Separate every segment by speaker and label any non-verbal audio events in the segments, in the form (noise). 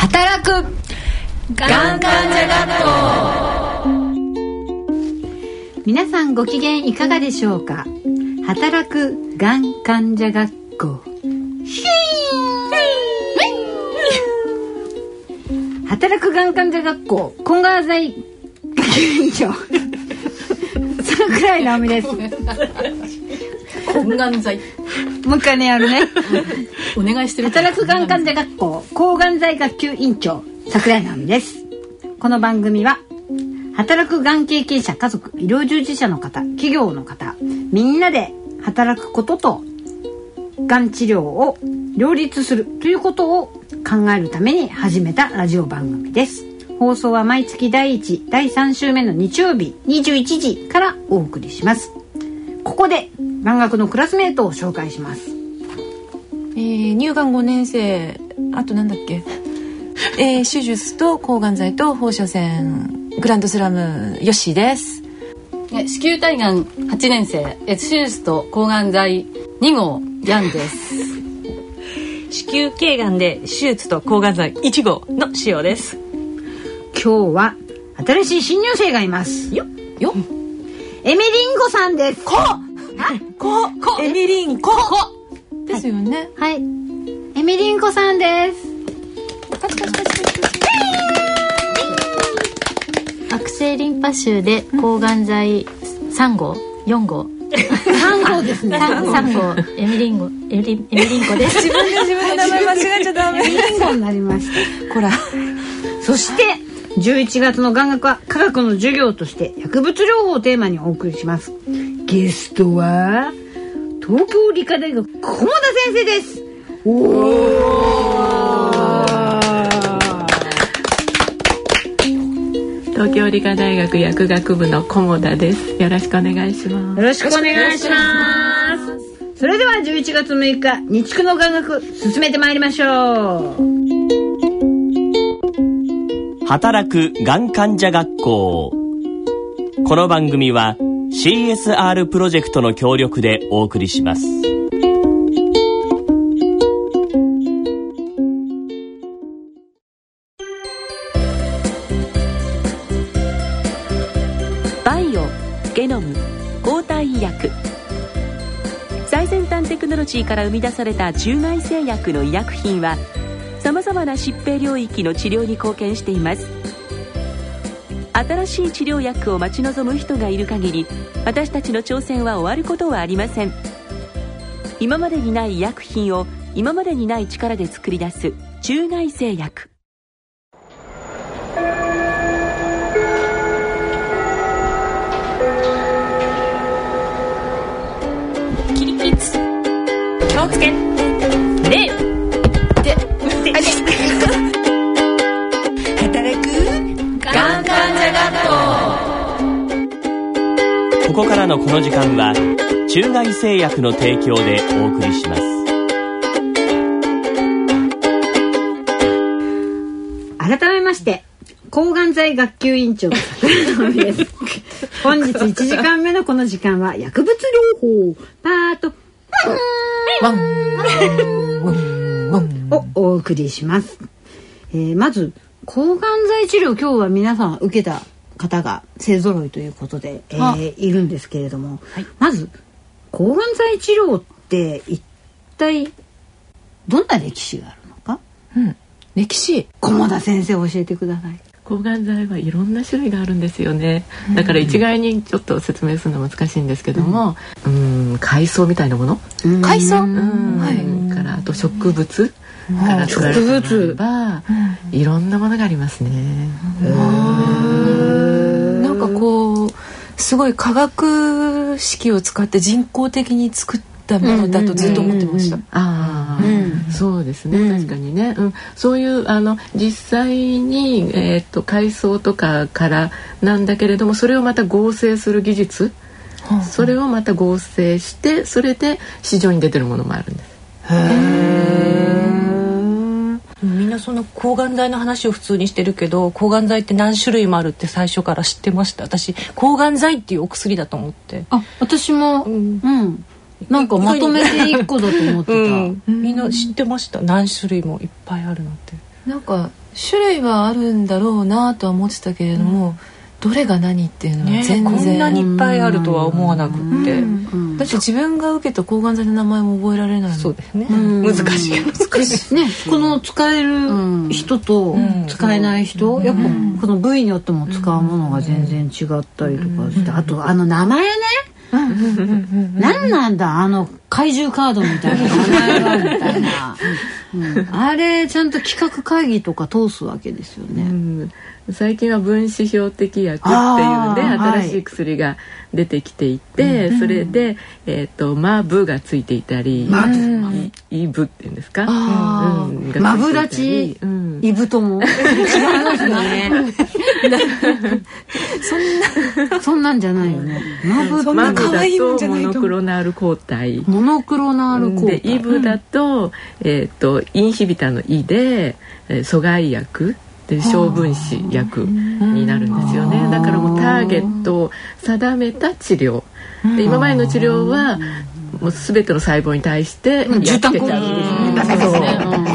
Speaker 1: 働く。がん患者学校
Speaker 2: 皆さんご機嫌いかがでしょうか？働くがん患者学校働くがん患者学校今川剤学院長桜井直美です。
Speaker 1: 懇願剤。
Speaker 2: もう一回ねやるね。
Speaker 1: お願いしてる
Speaker 2: 働くがん患者学校抗がん剤学級委員長桜井直美です。この番組は働くがん経験者家族医療従事者の方企業の方みんなで働くこととがん治療を両立するということを考えるために始めたラジオ番組です。放送は毎月第1第3週目の日曜日21時からお送りしますここでがん学のクラスメートを紹介します。
Speaker 3: えー、乳がん5年生あとなんだっけ、(laughs) えー、手術と抗がん剤と放射線グランドスラムヨッシーです。
Speaker 1: 子宮体がん8年生。手術と抗がん剤2号ヤンです。(laughs)
Speaker 4: 子宮頸がんで手術と抗がん剤1号の使用です。
Speaker 2: 今日は新しい新入生がいます。
Speaker 3: よよ
Speaker 2: エミリンゴさんです。
Speaker 3: こ。こ。こ。エミリンコ。ですよね。
Speaker 2: はい。エミリンコさんです。
Speaker 5: 悪性リンパ腫で抗がん剤3号4号。
Speaker 2: 3号ですね。
Speaker 5: 3号。エミリンゴ。エミリンエミリンコです。
Speaker 3: 自分で自分の名前間違えちゃダメ。
Speaker 2: エミリンゴになりました。
Speaker 3: こら。
Speaker 2: そして11月の眼学は科学の授業として薬物療法をテーマにお送りします。ゲストは東京理科大学菰田先生です。
Speaker 4: 東京理科大学薬学部の菰田です。よろしくお願いしま
Speaker 2: よろしくお願いします。それでは11月6日日畜の眼学進めてまいりましょう
Speaker 6: 働くがん患者学校。この番組は CSR プロジェクトの協力でお送りします。
Speaker 7: バイオゲノム抗体医薬。最先端テクノロジーから生み出された中外製薬の医薬品はさまざまな疾病領域の治療に貢献しています。新しい治療薬を待ち望む人がいる限り私たちの挑戦は終わることはありません。今までにない医薬品を今までにない力で作り出す中外製薬。
Speaker 4: 気をつけ。
Speaker 6: ここからのこの時間は中外製薬の提供でお送りします。
Speaker 2: 改めまして抗がん剤学級委員長本日1時間目のこの時間は薬物療法パート。
Speaker 3: ワンワンワン。
Speaker 2: をお送りします、えーまず抗がん剤治療今日は皆さん受けた方が勢ぞろいということで、え
Speaker 3: あ。
Speaker 2: ーいるんですけれども、まず抗がん剤治療って一体どんな歴史があるのか？
Speaker 3: うん。歴史。
Speaker 2: 菰田先生教えてください。
Speaker 4: 抗がん剤はいろんな種類があるんですよね。だから一概にちょっと説明するのは難しいんですけどもうん海藻みたいなもの？
Speaker 3: 海藻？
Speaker 4: うん。
Speaker 3: はい。
Speaker 4: からあと植物？から作られたものもあればいろんなものがありますね
Speaker 3: すごい化学式を使って人工的に作ったものだとずっと思ってました。
Speaker 4: ああ、
Speaker 2: うん。
Speaker 4: そうですね、
Speaker 2: うん。
Speaker 4: 確かにね、うん、そういうあの実際に、えー、と海藻とかからなんだけれどもそれをまた合成する技術、それをまた合成してそれで市場に出てるものもあるんです。みんなその抗がん剤の話を普通にしてるけど抗がん剤って何種類もあるって最初から知ってました。私抗がん剤っていうお薬だと思って。
Speaker 2: あ私もうん、なんかまとめて一個だと思ってた、
Speaker 4: うん。みんな知ってました？何種類もいっぱいあるのって。
Speaker 3: なんか種類はあるんだろうなとは思ってたけれども、どれが何っていうのは
Speaker 8: ね
Speaker 3: 全然、
Speaker 8: こんなにいっぱいあるとは思わなくって、
Speaker 3: だって自分が受けた抗がん剤の名前も覚えられない。の
Speaker 8: そうですね、
Speaker 2: ん。
Speaker 8: 難しい。難しい。
Speaker 2: ね、この使える人と
Speaker 8: ん。
Speaker 2: 使えない人、やっぱこの部位によっても使うものが全然違ったりとかして、あとあの名前ね、何なんだあの怪獣カードみたいな。名前がみたいな、うん。あれちゃんと企画会議とか通すわけですよね。
Speaker 4: うん。最近は分子標的薬っていうね
Speaker 2: はい。
Speaker 4: 新しい薬が出てきていて、それで、えー、とマブがついていたり、イイブっていうんですか、
Speaker 3: あ
Speaker 4: うん。
Speaker 2: マブダチ
Speaker 4: うん。
Speaker 2: イブとも？(laughs) 違いますね。(laughs) そんなそんなんじゃないよね。マブ
Speaker 4: マブだとモノクロナール抗体
Speaker 2: モノクロナール抗
Speaker 4: で
Speaker 2: 体。
Speaker 4: イブだと,、えー、とインヒビターの「イ」で、えー阻害薬。で小分子薬になるんですよね。だからもうターゲットを定めた治療。で今までの治療はもう全ての細胞に対してやっつけちゃう。そう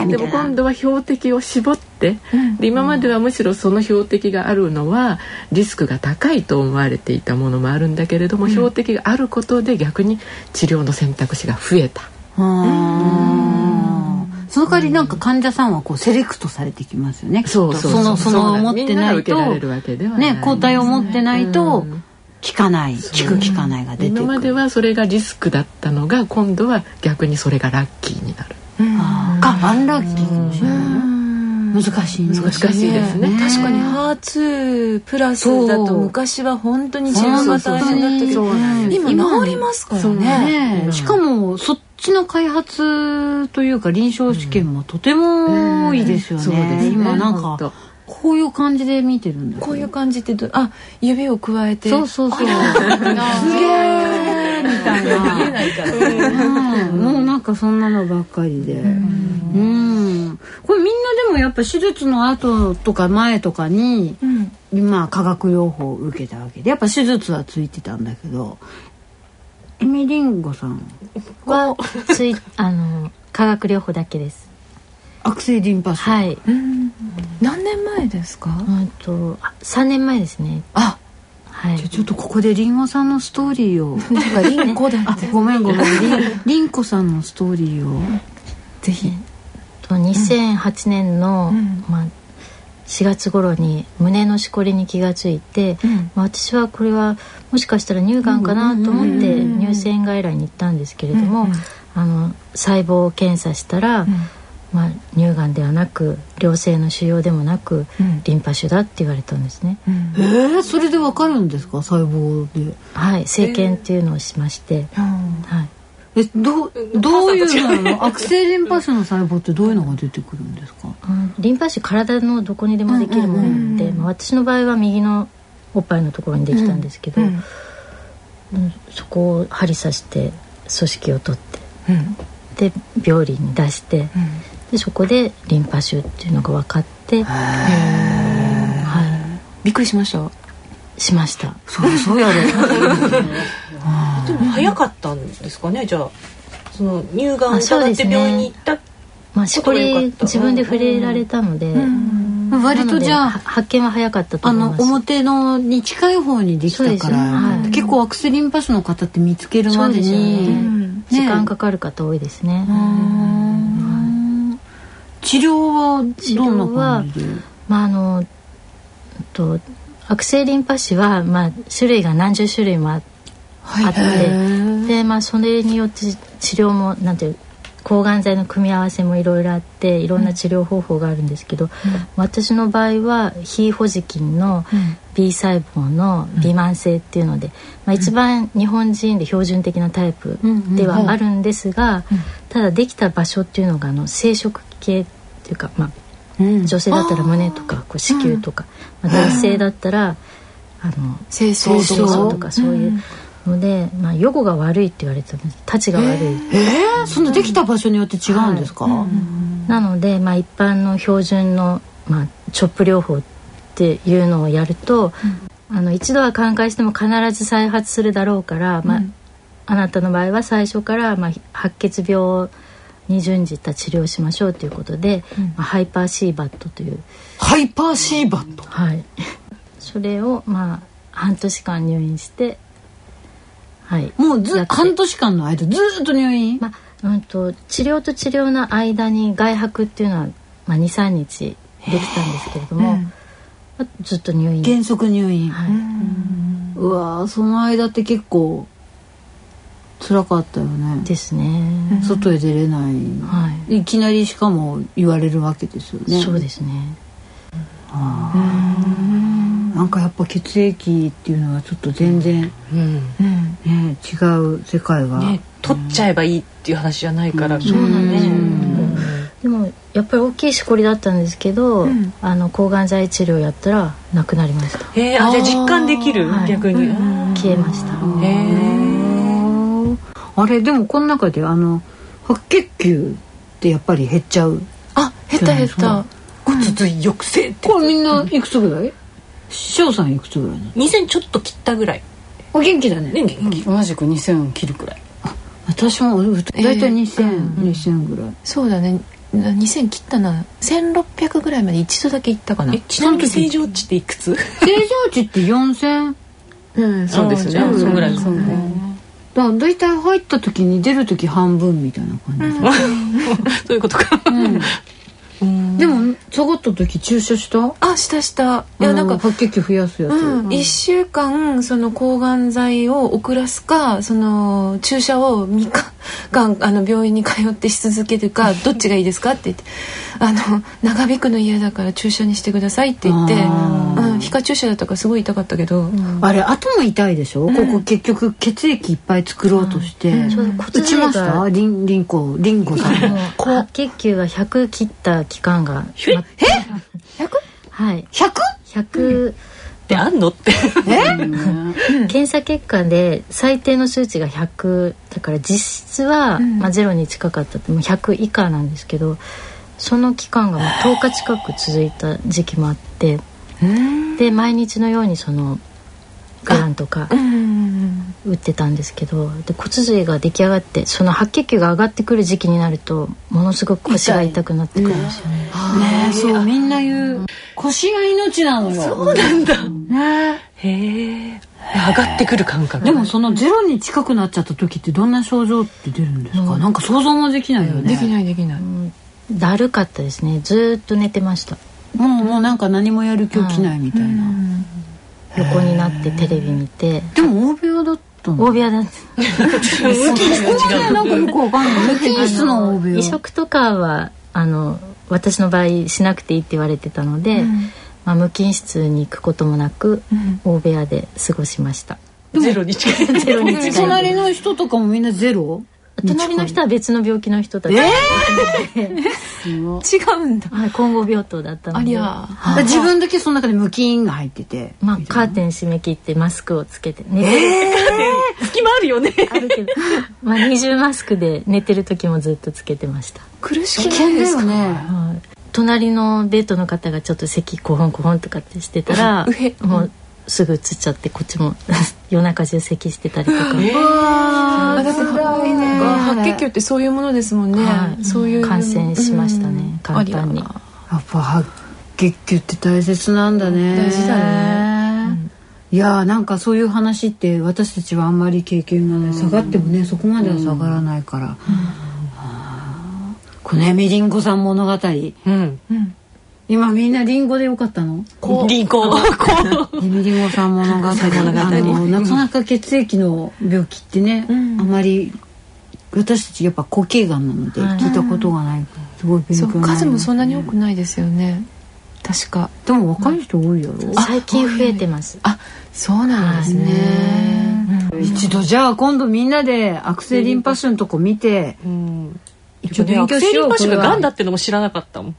Speaker 4: でも今度は標的を絞ってで今まではむしろその標的があるのはリスクが高いと思われていたものもあるんだけれども、標的があることで逆に治療の選択肢が増えた。
Speaker 2: その代わりなんか患者さんはこうセレクトされてきますよね。
Speaker 4: そうそう
Speaker 2: そのその
Speaker 4: う
Speaker 2: 持ってないと
Speaker 4: みんなが受けられるわけではない
Speaker 2: ね。抗体を持ってないと
Speaker 4: うん
Speaker 2: 効かない効く効かないが出てくる。
Speaker 4: 今まではそれがリスクだったのが今度は逆にそれがラッキーになる。
Speaker 2: あー。かアンラッキーかもしれないね。難しいね。
Speaker 4: 難しいですね。
Speaker 3: 確かにハーツプラスだと昔は本当に治療が大変だったけど。今治りますからね。
Speaker 2: ね。えしかもそっちの開発というか臨床試験もとても多いですよね。
Speaker 4: そうですね。
Speaker 2: 今なんかこういう感じで見てるんですよ
Speaker 3: こういう感じってどあ指を加えて。
Speaker 2: そうそうそう。(laughs) すげえみたいな。
Speaker 3: 見えないから。
Speaker 2: うん。もうなんかそんなのばっかりで。うん。これみんなでもやっぱ手術の後とか前とかに、今化学療法を受けたわけで、やっぱ手術はついてたんだけど、エミリンゴさん、
Speaker 5: は？(laughs) ついあの化学療法だけです
Speaker 2: 悪性リンパ腫。
Speaker 5: はい。
Speaker 3: 何年前ですか？
Speaker 5: うんとあ3年前ですね。
Speaker 3: あ
Speaker 5: はい。
Speaker 2: じゃあちょっとここでリンゴさんのストーリーを。(laughs)
Speaker 3: リン (laughs) コだ
Speaker 2: あ、ごめんごめん。(laughs) リンリンコさんのストーリーを。
Speaker 3: ぜひ。
Speaker 5: と2008年の、まあ、4月頃に胸のしこりに気がついて、まあ、私はこれはもしかしたら乳がんかなと思って乳腺外来に行ったんですけれども、あの細胞を検査したら、まあ、乳がんではなく良性の腫瘍でもなく、リンパ腫だって言われたんですね。
Speaker 2: えー、それでわかるんですか？細胞で。
Speaker 5: はい、生検っていうのをしまして、はい、
Speaker 2: えどうどういうの？(laughs) 悪性リンパ腫の細胞ってどういうのが出てくるんですか？
Speaker 5: うんリンパ腫体のどこにでもできるもので、まあ、私の場合は右のおっぱいのところにできたんですけど、うん。そこを針刺して組織を取って、で病理に出して、でそこでリンパ腫っていうのが分かって、は
Speaker 3: びっくりしました？
Speaker 5: い、しました。
Speaker 2: そうそうやれ (laughs)
Speaker 8: でも早かったんですかね？じゃあその乳がん
Speaker 5: あそう
Speaker 8: 疑って病院に行った
Speaker 5: まあ、しこり自分で触れられたので、
Speaker 2: 割とじゃあ
Speaker 5: 発見は早かったと
Speaker 2: あの
Speaker 5: 思います。
Speaker 2: 表のに近い方にできたから、
Speaker 5: はい。
Speaker 2: 結構悪性リンパ腫の方って見つけるまで
Speaker 5: そうですよ
Speaker 2: に、
Speaker 5: ね。時間かかる方多いですね。
Speaker 2: 治療はどんな感じで？
Speaker 5: まああのうんと悪性リンパ腫はまあ種類が何十種類もああって、でまあそれによって治療もなんていう抗がん剤の組み合わせもいろいろあっていろんな治療方法があるんですけど、私の場合は非ホジキンの B 細胞の微慢性っていうので、まあ、一番日本人で標準的なタイプではあるんですが、ただできた場所っていうのがあの生殖系っていうか、まあ、女性だったら胸とかこう子宮とか、まあ、男性だったらあの
Speaker 3: 清掃
Speaker 5: 清掃とかそういうので、まあ、予後が悪いって言われてたんですたちが悪い、
Speaker 2: えー、そのできた場所によって違うんですか、
Speaker 5: なので、まあ、一般の標準の、まあ、チョップ療法っていうのをやると、あの一度は寛解しても必ず再発するだろうから、まああなたの場合は最初から、まあ、白血病に準じた治療をしましょうということで、まあ、ハイパーシーバットという。
Speaker 8: ハイパーシーバット？
Speaker 5: はい。それをまあ半年間入院してはい。
Speaker 2: もうず半年間の間ずーっと入院？
Speaker 5: まあうん、と治療と治療の間に外泊っていうのは、まあ、23日できたんですけれども、まあずっと入院。
Speaker 2: 原則入院、
Speaker 5: は
Speaker 2: うわーその間って結構辛かったよね。
Speaker 5: い、ですね、
Speaker 2: 外へ出れない、
Speaker 5: はい。
Speaker 2: いきなりしかも言われるわけですよね。
Speaker 5: そうですね
Speaker 2: なんかやっぱ血液っていうのはちょっと全然、
Speaker 8: うん。
Speaker 2: ね、違う世界が、
Speaker 8: ね取っちゃえばいいっていう話じゃないから。そう
Speaker 5: なんですよ。でもやっぱり大きいしこりだったんですけど、あの抗がん剤治療やったらなくなりました。
Speaker 8: へえあじゃあ実感できる？
Speaker 5: はい。
Speaker 8: 逆に。
Speaker 5: 消えました、
Speaker 8: へえ
Speaker 2: あれでもこの中であの白血球ってやっぱり減っちゃう。
Speaker 3: あ減った減った。
Speaker 8: 骨髄抑制って
Speaker 2: これみんないくつぐらい？翔さんいくつぐらいなの
Speaker 8: ？2000ちょっと切ったぐらい。
Speaker 2: お元気だね。
Speaker 8: ね元気。
Speaker 1: 同じく2000切るくらい。
Speaker 2: 私も大体
Speaker 3: えー
Speaker 2: 2000、2000ぐらい。
Speaker 3: そうだね。2000切ったな。1600ぐらいまで一度だけ行ったかな。
Speaker 8: えちなみに正常値っていくつ？
Speaker 2: 正常値って4000
Speaker 3: うんそうですね。
Speaker 8: そんぐらい
Speaker 1: そうね。
Speaker 2: だ大体入った時に出る時半分みたいな感じ。で、(laughs)
Speaker 8: そういうことか
Speaker 2: でも下がった時注射した？
Speaker 3: あしたした。いやなんか
Speaker 2: 白血球増やすやつ、
Speaker 3: うん、1週間その抗がん剤を遅らすかその注射を3日間あの病院に通ってし続けるかどっちがいいですかって言ってあの長引くの嫌だから注射にしてくださいって言って、
Speaker 2: あ
Speaker 3: うん、皮下注射だったからすごい痛かったけど、
Speaker 2: あれ頭痛いでしょ、ここ結局血液いっぱい作ろうとして、
Speaker 5: うど骨
Speaker 2: 打ち
Speaker 5: 髄
Speaker 2: ました？
Speaker 5: が。
Speaker 2: リンリンコリンゴさん。
Speaker 5: もう白血球が100切った期間がえ？(laughs) はい。
Speaker 2: 100?
Speaker 5: 100、
Speaker 8: ってあんのって。
Speaker 5: 検査結果で最低の数値が100だから実質は、まあ、ゼロに近かったってもう100以下なんですけどその期間がもう10日近く続いた時期もあってで毎日のようにそのグランとか。打ってたんですけどで骨髄が出来上がってその白血球が上がってくる時期になるとものすごく腰が痛くなってくるんですよね。
Speaker 2: ねえそうみんな言う。腰が命なのよ。そうなんだ。ね
Speaker 8: へえ。上がってくる感覚。
Speaker 2: でもそのゼロに近くなっちゃった時ってどんな症状って出るんですか、なんか想像もできないよね。
Speaker 3: できないできない、
Speaker 5: だるかったですね。ずーっと寝てました。
Speaker 2: もうもうなんか何もやる気起きないみたいな、
Speaker 5: 横になってテレビ見て。
Speaker 2: でも大部屋だったの？
Speaker 5: 大部屋だって
Speaker 2: なんかよくわかんない。無菌室の大部屋。
Speaker 5: 移植とかはあの私の場合しなくていいって言われてたので、まあ、無菌室に行くこともなく、大部屋で過ごしました。
Speaker 8: ゼロに近い。(laughs)
Speaker 5: ゼロに近い。(laughs)
Speaker 2: 隣の人とかもみんなゼロ？
Speaker 5: 隣の人は別の病気の人たち、(laughs)
Speaker 3: 違うんだ。
Speaker 5: はい、混合病棟だったので。
Speaker 3: ありゃ
Speaker 2: あ自分だけその中で無菌が入ってて。
Speaker 5: まあ、カーテン閉め切ってマスクをつけて寝てる、
Speaker 8: 隙間あるよね。
Speaker 5: あるけど、まあ、二重マスクで寝てる時もずっとつけてました。
Speaker 3: 苦しく
Speaker 2: 危険
Speaker 3: ないですか？
Speaker 2: ね。
Speaker 5: はい。隣のベッドの方がちょっと咳コホンコホンとかってしてたらもうすぐ移っちゃってこっちも (laughs) 夜中中咳してたりとか、
Speaker 3: あだって白血球ってそういうものですもんね、
Speaker 5: はい。
Speaker 3: そういう。
Speaker 5: 感染しましたね。
Speaker 3: うん。
Speaker 5: 簡単に。
Speaker 2: やっぱ白血球って大切なんだね。
Speaker 3: 大事だね。
Speaker 2: いやーなんかそういう話って私たちはあんまり経験がない。下がってもねそこまでは下がらないから、このねみりんごさん物語。
Speaker 8: うん。
Speaker 2: 今みんなリンゴでよかったの？
Speaker 8: リンゴ。
Speaker 2: エミリンゴさん物語。あのなかなか血液の病気ってね、あまり私たちやっぱ固形がんなので
Speaker 5: はい。
Speaker 2: 聞いたことがない、すごい勉
Speaker 3: そう
Speaker 2: 強になります
Speaker 3: 数もそんなに多くないですよね。確か。
Speaker 2: でも若い人多いやろ、
Speaker 5: 最近増えてます。
Speaker 3: あそうなんですね、
Speaker 2: 一度じゃあ今度みんなで悪性リンパ腫のとこ見て
Speaker 8: うん。
Speaker 2: 一応勉強
Speaker 8: アクセリンパ腫がガンだってのも知らなかったもん。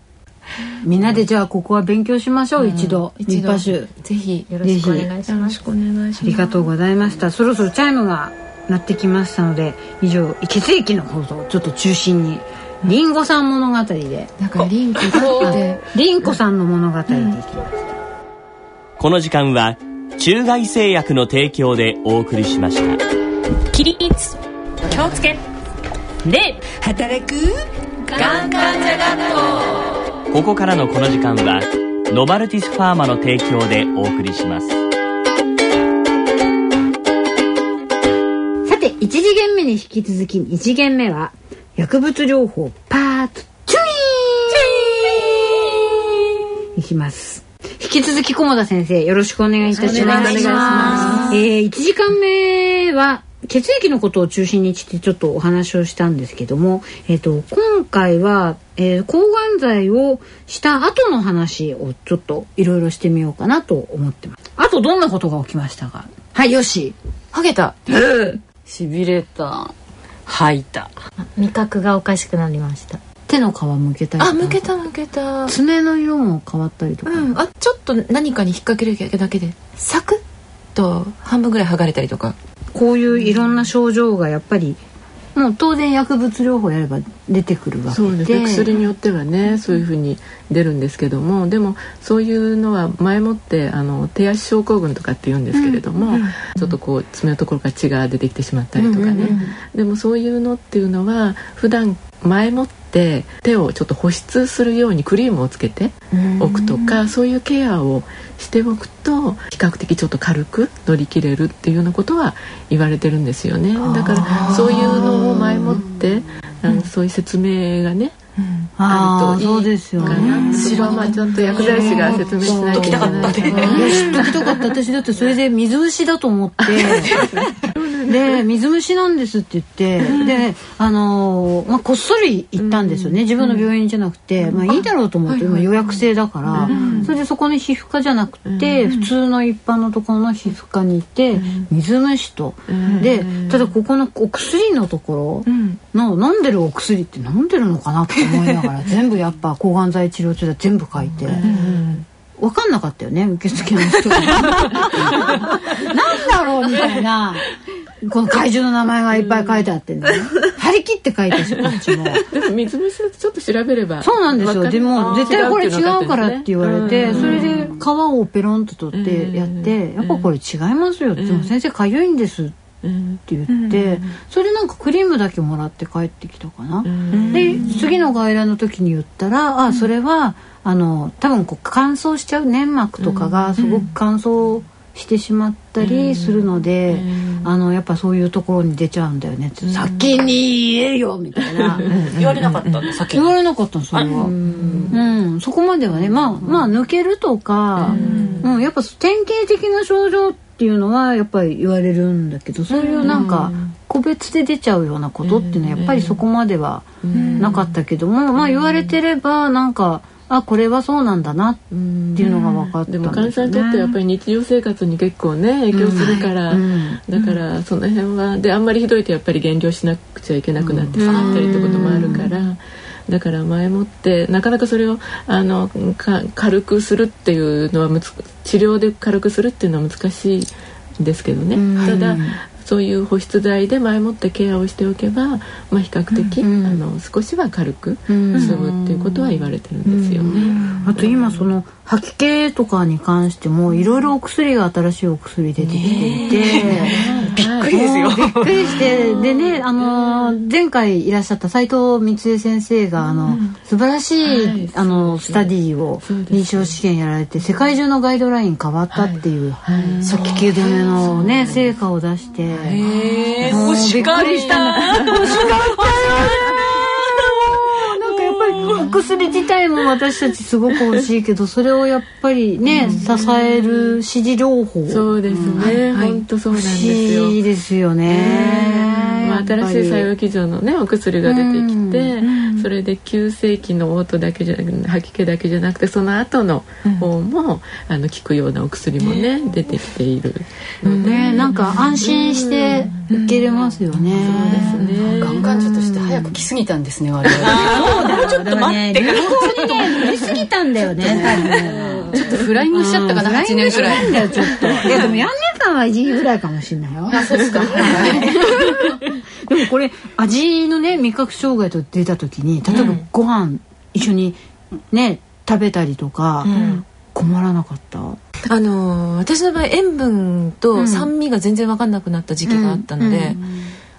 Speaker 2: みんなでじゃあここは勉強しましょう、一度。リンパ腫。
Speaker 3: ぜひ
Speaker 5: よろしくお願いします。
Speaker 3: よろしくお願いし
Speaker 2: ありがとうございました。そろそろチャイムが鳴ってきましたので以上血液の放送ちょっと中心にリンゴさん物語で。
Speaker 3: なんかリンクがあって。(laughs)
Speaker 2: リンコさんの物語でいきます、
Speaker 6: この時間は中外製薬の提供でお送りしました。
Speaker 7: 起立気をつけ。
Speaker 1: で
Speaker 7: 働く
Speaker 1: がん患者学校
Speaker 6: ここからのこの時間はノバルティスファーマの提供でお送りします
Speaker 2: 1次元目に引き続き2次元目は薬物療法パートチュイーンいきます。引き続き菰田先生よろしくお願いいたします。
Speaker 3: お願いします。
Speaker 2: えー、1時間目は血液のことを中心にしてちょっとお話をしたんですけども、えー、と今回は、えー抗がん剤をした後の話をちょっといろいろしてみようかなと思ってます。あとどんなことが起きましたか？はいよし。
Speaker 3: ハゲた
Speaker 1: しびれた。吐いた。
Speaker 5: 味覚がおかしくなりました。
Speaker 2: 手の皮むけたりとか。
Speaker 3: あ向けた向けた。
Speaker 2: 爪の色も変わったりとか、
Speaker 3: うん。あちょっと何かに引っ掛けるだけで。サクッと半分ぐらい剥がれたりとか。
Speaker 2: こういういろんな症状がやっぱりもう当然薬物療法やれば出てくるわけで。
Speaker 4: 薬によってはねそういうふうに出るんですけどもでもそういうのは前もってあの手足症候群とかって言うんですけれども、ちょっとこう爪のところから血が出てきてしまったりとかね、でもそういうのっていうのは普段前もって手をちょっと保湿するようにクリームをつけておくとかそういうケアをしておくと比較的ちょっと軽く乗り切れるっていうようなことは言われてるんですよね。だからそういうのを前もってあのそういう説明がねあ
Speaker 2: あー
Speaker 4: るといい
Speaker 2: そうですよ
Speaker 4: かな
Speaker 2: ね。
Speaker 4: そこはまあちゃんと薬剤師が説明しないといけない。
Speaker 2: いや知っときたかった。私だってそれで水虫だと思って (laughs) で水虫なんですって言ってであのーまあこっそり行ったんですよね。自分の病院じゃなくてまあいいだろうと思って今予約制だからそれでそこの皮膚科じゃなくて普通の一般のところの皮膚科に行って水虫と。でただここのお薬のところの飲んでるお薬って飲んでるのかなって思いながら (laughs) 全部やっぱ抗がん剤治療中で全部書いて。分かんなかったよね受付の人が (laughs) なんだろうみたいなこの怪獣の名前がいっぱい書いてあってね。(laughs) 張り切って書いてるしこっちも。
Speaker 4: でも水虫ちょっと調べれば。
Speaker 2: そうなんですよ。でも絶対これ違うからって言われて
Speaker 4: うん
Speaker 2: それで皮をペロンと取ってやってやっぱこれ違いますよって。でも先生かゆいんですって
Speaker 4: うん
Speaker 2: 言ってそれでなんかクリームだけもらって帰ってきたかな。
Speaker 4: うん。
Speaker 2: で次の外来の時に言ったらあそれはあの多分こう乾燥しちゃう粘膜とかがすごく乾燥してしまったりするので、あのやっぱそういうところに出ちゃうんだよね先に言えよみたいな。
Speaker 8: 言われなかったんだ先
Speaker 2: 言われなかったのそれは、うん。そこまではねまあまあ抜けるとか、うん。やっぱ典型的な症状っていうのはやっぱり言われるんだけどそういうなんか個別で出ちゃうようなことっていうのはやっぱりそこまではなかったけども、まあ言われてればなんかあこれはそうなんだなっていうのが分かったん
Speaker 4: でも。患者さんにとってはやっぱり日常生活に結構ね影響するから、
Speaker 2: うん。
Speaker 4: だからその辺はであんまりひどいとやっぱり減量しなくちゃいけなくなってしまったりってこともあるから。だから前もってなかなかそれをあのか軽くするっていうのはむつ治療で軽くするっていうのは難しいんですけどね、ただそういう保湿剤で前もってケアをしておけば、まあ、比較的、あの少しは軽く済むっていうことは言われてるんですよね。
Speaker 2: あと今その吐き気とかに関してもいろいろお薬が新しいお薬出てきていて、
Speaker 4: びっくり
Speaker 2: ですよ。びっくりしてでねあの前回いらっしゃった斉藤光恵先生があの素晴らしい、
Speaker 4: はい
Speaker 2: あのスタディを臨床試験やられて世界中のガイドライン変わったっていう吐き気止めのね成果を出して。
Speaker 8: え。
Speaker 2: もうびっくりした (laughs) お薬自体も私たちすごく欲しいけど (laughs) それをやっぱりね支える支持療法。
Speaker 4: そうですね、本当そうなん
Speaker 2: 欲
Speaker 4: ですよ。
Speaker 2: しいですよね
Speaker 4: まあ、新しい作用基準のねお薬が出てきて、それで急性期の嘔吐だけじゃ吐き気だけじゃなくてその後の方も、あの効くようなお薬もね、出てきているので、
Speaker 2: ねなんか安心して受けれますよね。
Speaker 4: そうですね。
Speaker 1: がん患者として早く来すぎたんですね我々。
Speaker 2: もうちょっと待って。(laughs) 流行にね乗りすぎたんだよね (laughs)
Speaker 1: ちょっとフライングしちゃったかな8年くらい。
Speaker 2: んだよちょっと。いやでもやんねえかは1時ぐらいかもしれないよ。
Speaker 1: あそうですか。
Speaker 2: でもこれ味のね味覚障害と出た時に例えばご飯一緒にね食べたりとか困らなかった、
Speaker 3: あのー私の場合塩分と酸味が全然分かんなくなった時期があったので、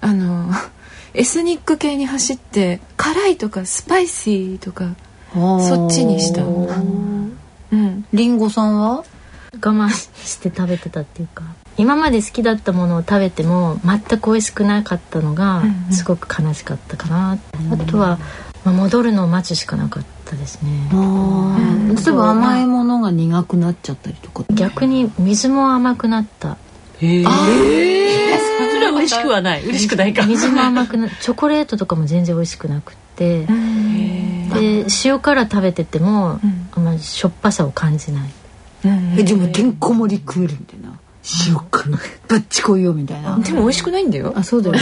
Speaker 3: あのーエスニック系に走って辛いとかスパイシーとかそっちにしたうん
Speaker 2: リンゴさんは？
Speaker 5: 我慢して食べてたっていうか今まで好きだったものを食べても全く美味しくなかったのがすごく悲しかったかな、あとは、まあ、戻るのを待つしかなかったですね。
Speaker 2: 例えば甘いものが苦くなっちゃったりとか。
Speaker 5: 逆に水も甘くなった。
Speaker 8: へえそれは嬉しくはない。嬉しくないか。
Speaker 5: 水も甘くなチョコレートとかも全然美味しくなくってで塩辛食べてても、あんまりしょっぱさを感じない。
Speaker 2: えでもてんこ盛り食えるみたいな。塩辛。バッチこいよみたいな。
Speaker 3: でも美味しくないんだよ。
Speaker 2: あそうだよね。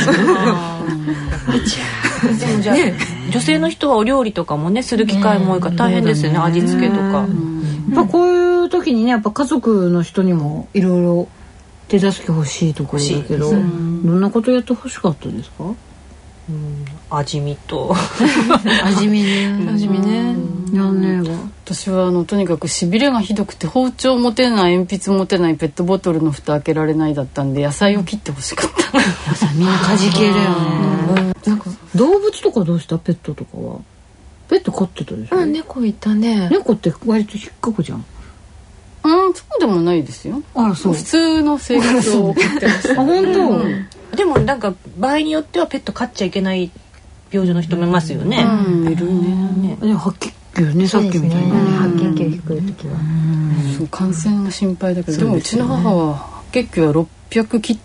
Speaker 8: でもじゃあ、女性の人はお料理とかもねする機会も多いから大変ですよね、味付けとか、
Speaker 2: やっぱこういう時にねやっぱ家族の人にもいろいろ手助け欲しいところだけど、どんなことやって欲しかったですか？
Speaker 8: 味見と。(laughs)
Speaker 2: 味見ね。
Speaker 3: 味見ね。
Speaker 2: やん。ねえわ
Speaker 1: 私はあのとにかくしびれがひどくて包丁持てない鉛筆持てないペットボトルの蓋開けられないだったんで野菜を切ってほしかった。
Speaker 2: さみんな家事系だよね。なんか動物とかどうした？ペットとかは？ペット飼ってたでしょ、
Speaker 3: うん猫いたね。
Speaker 2: 猫って割と引っかくじゃん。
Speaker 1: うんそうでもないですよ。
Speaker 2: あらそう。
Speaker 1: 普通の生活を送ってました (laughs)
Speaker 2: あ本当、
Speaker 8: でもなんか場合によってはペット飼っちゃいけない病状の人もいますよね、
Speaker 1: うん。いるね。
Speaker 2: でも白血球ね。さっきみたいなね
Speaker 5: 白血球低い時は
Speaker 1: そう感染が心配だけどでもうちの母は白血球は600切っ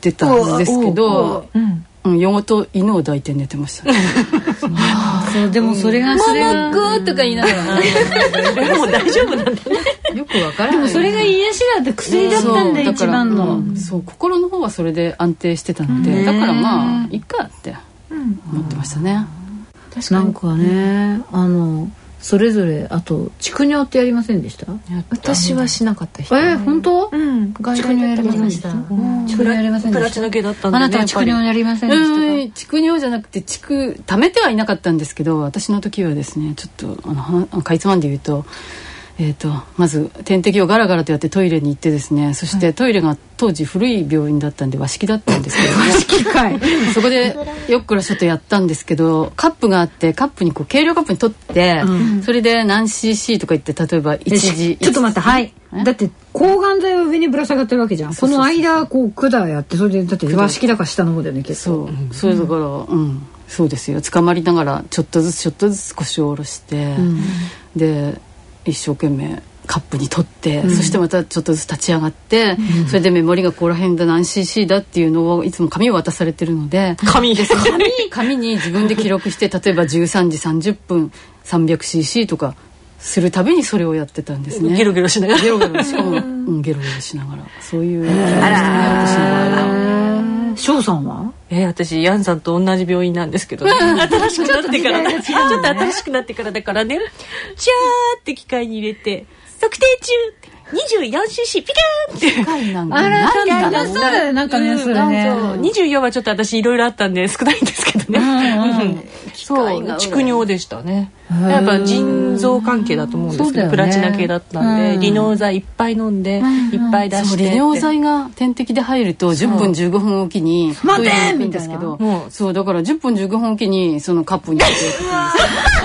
Speaker 1: てたはずですけど
Speaker 3: うん
Speaker 1: うん夜ごと犬を抱いて寝てました。(laughs) ね
Speaker 2: そうでもそれがそれが
Speaker 1: とか言いながら。(laughs)
Speaker 8: もう大丈夫なんだね。
Speaker 1: よくわからない。
Speaker 2: それが癒しだって薬だったんだよ一
Speaker 1: そうから
Speaker 2: 番の、
Speaker 1: うん。そう心の方はそれで安定してたので、
Speaker 2: ね
Speaker 1: だからまあいっかって思ってましたね、
Speaker 2: なんかねあのそれぞれあと蓄尿ってやりませんでした？
Speaker 3: 私はしなかった人。
Speaker 2: え本当？
Speaker 3: うん。外
Speaker 2: 蓄尿やりませんでし
Speaker 5: た。た。
Speaker 2: 蓄尿やりませんでした？
Speaker 8: プラチナ系だったんでね
Speaker 2: あなたは蓄尿やりませんでしたか？
Speaker 1: うん蓄尿じゃなくて蓄貯めてはいなかったんですけど私の時はですねちょっとあのはあのかいつまんで言うと,、えー、とまず点滴をガラガラとやってトイレに行ってですねそしてトイレが当時古い病院だったんで和式だったんですけど、ね、(laughs)
Speaker 2: 機械
Speaker 1: そこでよっくらちょっとやったんですけどカップがあってカップにこう計量カップに取って、それで何 cc とか言って例えば1時
Speaker 2: ちょっと待ってはい。
Speaker 1: え？
Speaker 2: だって抗がん剤は上にぶら下がってるわけじゃん。この間こう管やってそれでだって和式だから下の方だよね結構。
Speaker 1: そう、それだから、うん、そうですよ。捕まりながらちょっとずつちょっとずつ腰を下ろして、で一生懸命カップに取って、そしてまたちょっとずつ立ち上がって、それでメモリがここら辺で何 cc だっていうのをいつも紙を渡されてるので、
Speaker 8: 紙です
Speaker 1: 紙紙に自分で記録して例えば13時30分 300cc とかするたびにそれをやってたんですね。
Speaker 8: ゲロゲロしながら。
Speaker 1: ゲロゲロしかも、うん、ゲロゲロしながら。そういう感じ
Speaker 2: 翔さんは？
Speaker 8: えー、私ヤンさんと同じ病院なんですけど、ね、新しくなってから。ちょっと新しくなってからだからね。チャーって機械に入れて測定中 24cc ピカーンって
Speaker 2: あら
Speaker 1: なんだろう
Speaker 2: そうだよなんかねそれね
Speaker 8: そう24はちょっと私いろいろあったんで少ないんですけどね、うんそう蓄尿でしたね。やっぱ腎臓関係だと思うんですけど、
Speaker 2: ね。
Speaker 8: プラチナ系だったんで、
Speaker 2: うん。
Speaker 8: 利尿剤いっぱい飲んで、いっぱい出
Speaker 1: そう
Speaker 8: して
Speaker 1: 利尿剤が点滴で入ると10分15分おきに
Speaker 2: 待て
Speaker 1: トイレに行くんですけど
Speaker 8: もう
Speaker 1: そうだから10分15分おきにそのカップに入れて (laughs)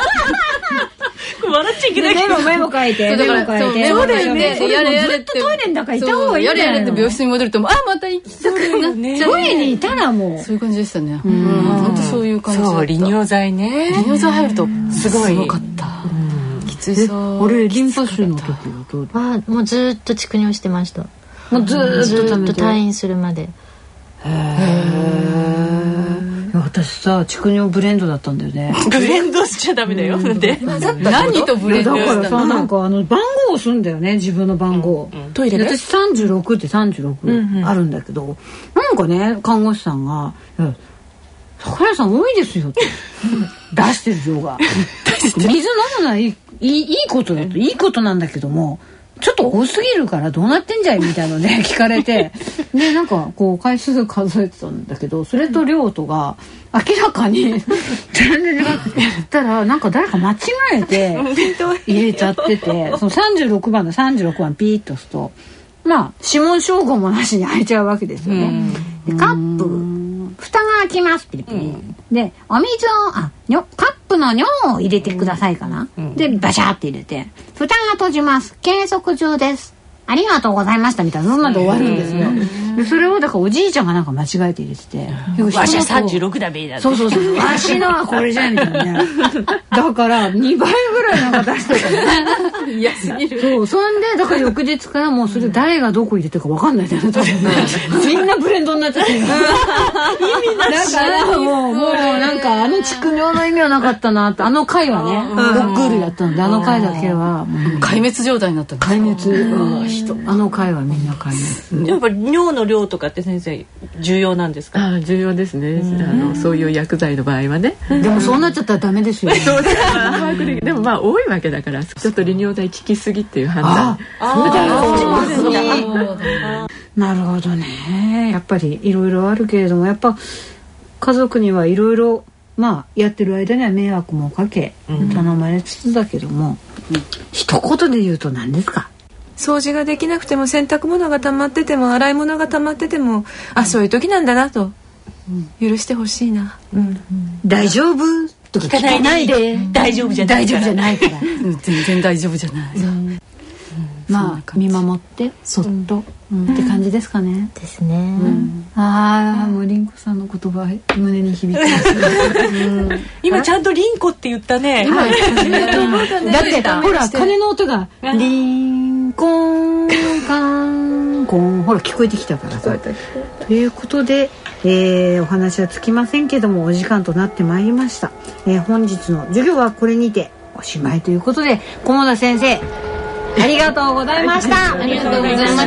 Speaker 8: 笑っちゃいけないけど。
Speaker 2: メモメモ書いて。メモ書いて。
Speaker 1: そうだよね。やれやれ
Speaker 2: ずっとトイレの中いた方がいいん
Speaker 1: やれやれって病室に戻るとあまた行きたくなっちゃう
Speaker 2: トイレにいたらもう。
Speaker 1: そういう感じでしたね。うん。本当そういう感じ
Speaker 8: そう利尿剤ね。
Speaker 1: 利尿剤入ると
Speaker 8: すごい。
Speaker 1: すごかった。
Speaker 3: きついそう。
Speaker 2: 俺リンパ腫の時はどう
Speaker 5: はもうずっと蓄尿してました。
Speaker 2: もうず
Speaker 5: っ
Speaker 2: っと貯めて
Speaker 5: と退院するまで。
Speaker 2: いや私さ蓄尿ブレンドだったんだよね。(laughs)
Speaker 8: ブレンドしちゃダメだよ。で、
Speaker 1: 何とブレンド
Speaker 2: だからさなんかあの番号をするんだよね自分の番号、
Speaker 8: トイレで？
Speaker 2: 私36って36あるんだけど、なんかね看護師さんが「いや桜井さん多いですよ」って。(laughs) 出してる量が。水飲むのはいいいいいいことだといいことなんだけどもちょっと多すぎるからどうなってんじゃいみたいので (laughs) 聞かれて。でなんかこう回数数えてたんだけどそれと量とが明らかに全然違って。たらなんか誰か間違えて (laughs) 入れちゃっててその36番の36番ピーッと押すとまあ指紋照合もなしに開いちゃうわけですよね。でカップ蓋がが来ますピリピリ、でお水をあにょカップの尿を入れてくださいかな、でバシャーって入れて。蓋が閉じます。計測中です。ありがとうございましたみたいな。そんなんで終わるんですよでそれをだからおじいちゃんがなんか間違えて入れてて。
Speaker 8: わしは36だべだ
Speaker 2: そうそうそう。わしのはこれじゃんみたいなね (laughs) だから2倍ぐらいなんか出してたね。
Speaker 8: 嫌すぎる。
Speaker 2: そう。そんでだから翌日からもうそれ誰がどこ入れてるか分かんないんだよね多分。ねみんなブレンドになっちゃって。意味なしだからもうもうなんかあの畜生の意味はなかったなってあの回はねロックールやったのであの回だけは。
Speaker 1: 壊滅状態になった
Speaker 2: 壊滅。うん。あの回はみんな壊滅。
Speaker 8: やっぱり尿の量とかって先生重要なんですか？
Speaker 4: ああ重要ですね。あのそういう薬剤の場合はね。
Speaker 2: でもそうなっちゃったらダメですよね。(laughs) (laughs)
Speaker 4: でもまあ多いわけだからちょっと利尿剤効きすぎっていう判断。
Speaker 2: なるほどね。やっぱりいろいろあるけれどもやっぱ家族にはいろいろまあやってる間には迷惑もかけ頼まれつつだけども、一言で言うと何ですか？
Speaker 3: 掃除ができなくても洗濯物が溜まってても洗い物が溜まっててもあそういう時なんだなと許してほしいな、うん。
Speaker 2: 大丈夫とか聞かないで。
Speaker 8: 大丈夫じゃない
Speaker 2: 大丈夫じゃないから。
Speaker 1: うん。全然大丈夫じゃない、
Speaker 2: まあ見守ってそっと、って感じですかね、
Speaker 5: ですね、
Speaker 2: ああもう凛子さんの言葉胸に響きます。
Speaker 8: 今ちゃんとリンコって言ったね。(laughs)
Speaker 2: だって (laughs) ほら鐘の音が「リンカンコン」ほら聞こえてきたからさ。ということで、えーお話はつきませんけどもお時間となってまいりました、えー本日の授業はこれにておしまいということで菰田先生ありがとうございました。ありがとうございました。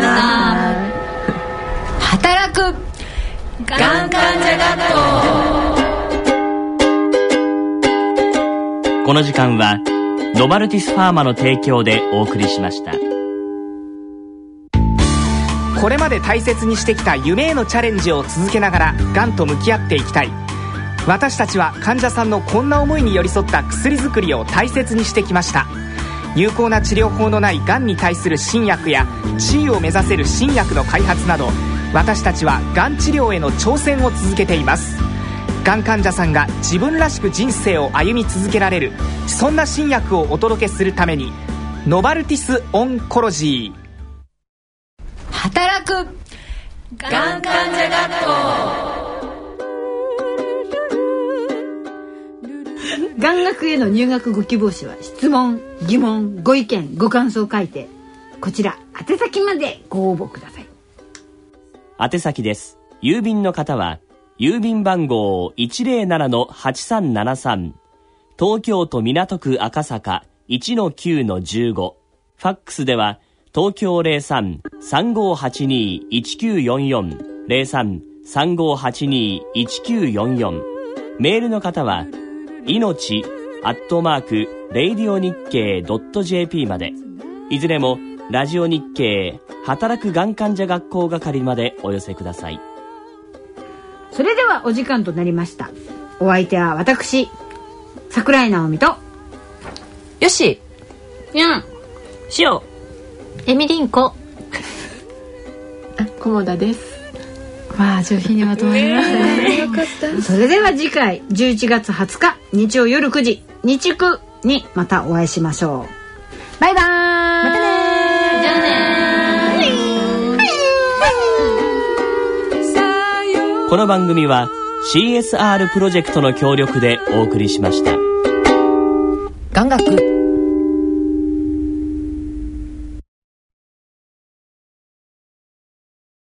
Speaker 2: 働く。がん患者学校
Speaker 6: この時間はノバルティスファーマの提供でお送りしました
Speaker 9: これまで大切にしてきた夢へのチャレンジを続けながらがんと向き合っていきたい。私たちは患者さんのこんな思いに寄り添った薬作りを大切にしてきました。有効な治療法のないがんに対する新薬や地位を目指せる新薬の開発など私たちはがん治療への挑戦を続けています。がん患者さんが自分らしく人生を歩み続けられるそんな新薬をお届けするためにノバルティスオンコロジー
Speaker 2: 働く。がん患者学校眼学への入学ご希望者は質問疑問ご意見ご感想を書いてこちら宛先までご応募ください。
Speaker 6: 宛先です。郵便の方は郵便番号107-8373東京都港区赤坂1-9-15ファックスでは東京03-3582-1944 03-3582-1944メールの方は命アットマーク、レイディオ日経 .jp まで、いずれも、ラジオ日経、働くがん患者学校係までお寄せください。
Speaker 2: それではお時間となりました。お相手は私桜井直美と
Speaker 3: よし。
Speaker 8: にゃん。塩
Speaker 5: エミリンコ。
Speaker 4: あ菰田です。
Speaker 2: わあ上品にまとまりましたね。それでは次回11月20日日曜夜9時日区にまたお会いしましょう。バイバーイ。またねじゃあね
Speaker 6: この番組は CSR プロジェクトの協力でお送りしました。
Speaker 3: 眼学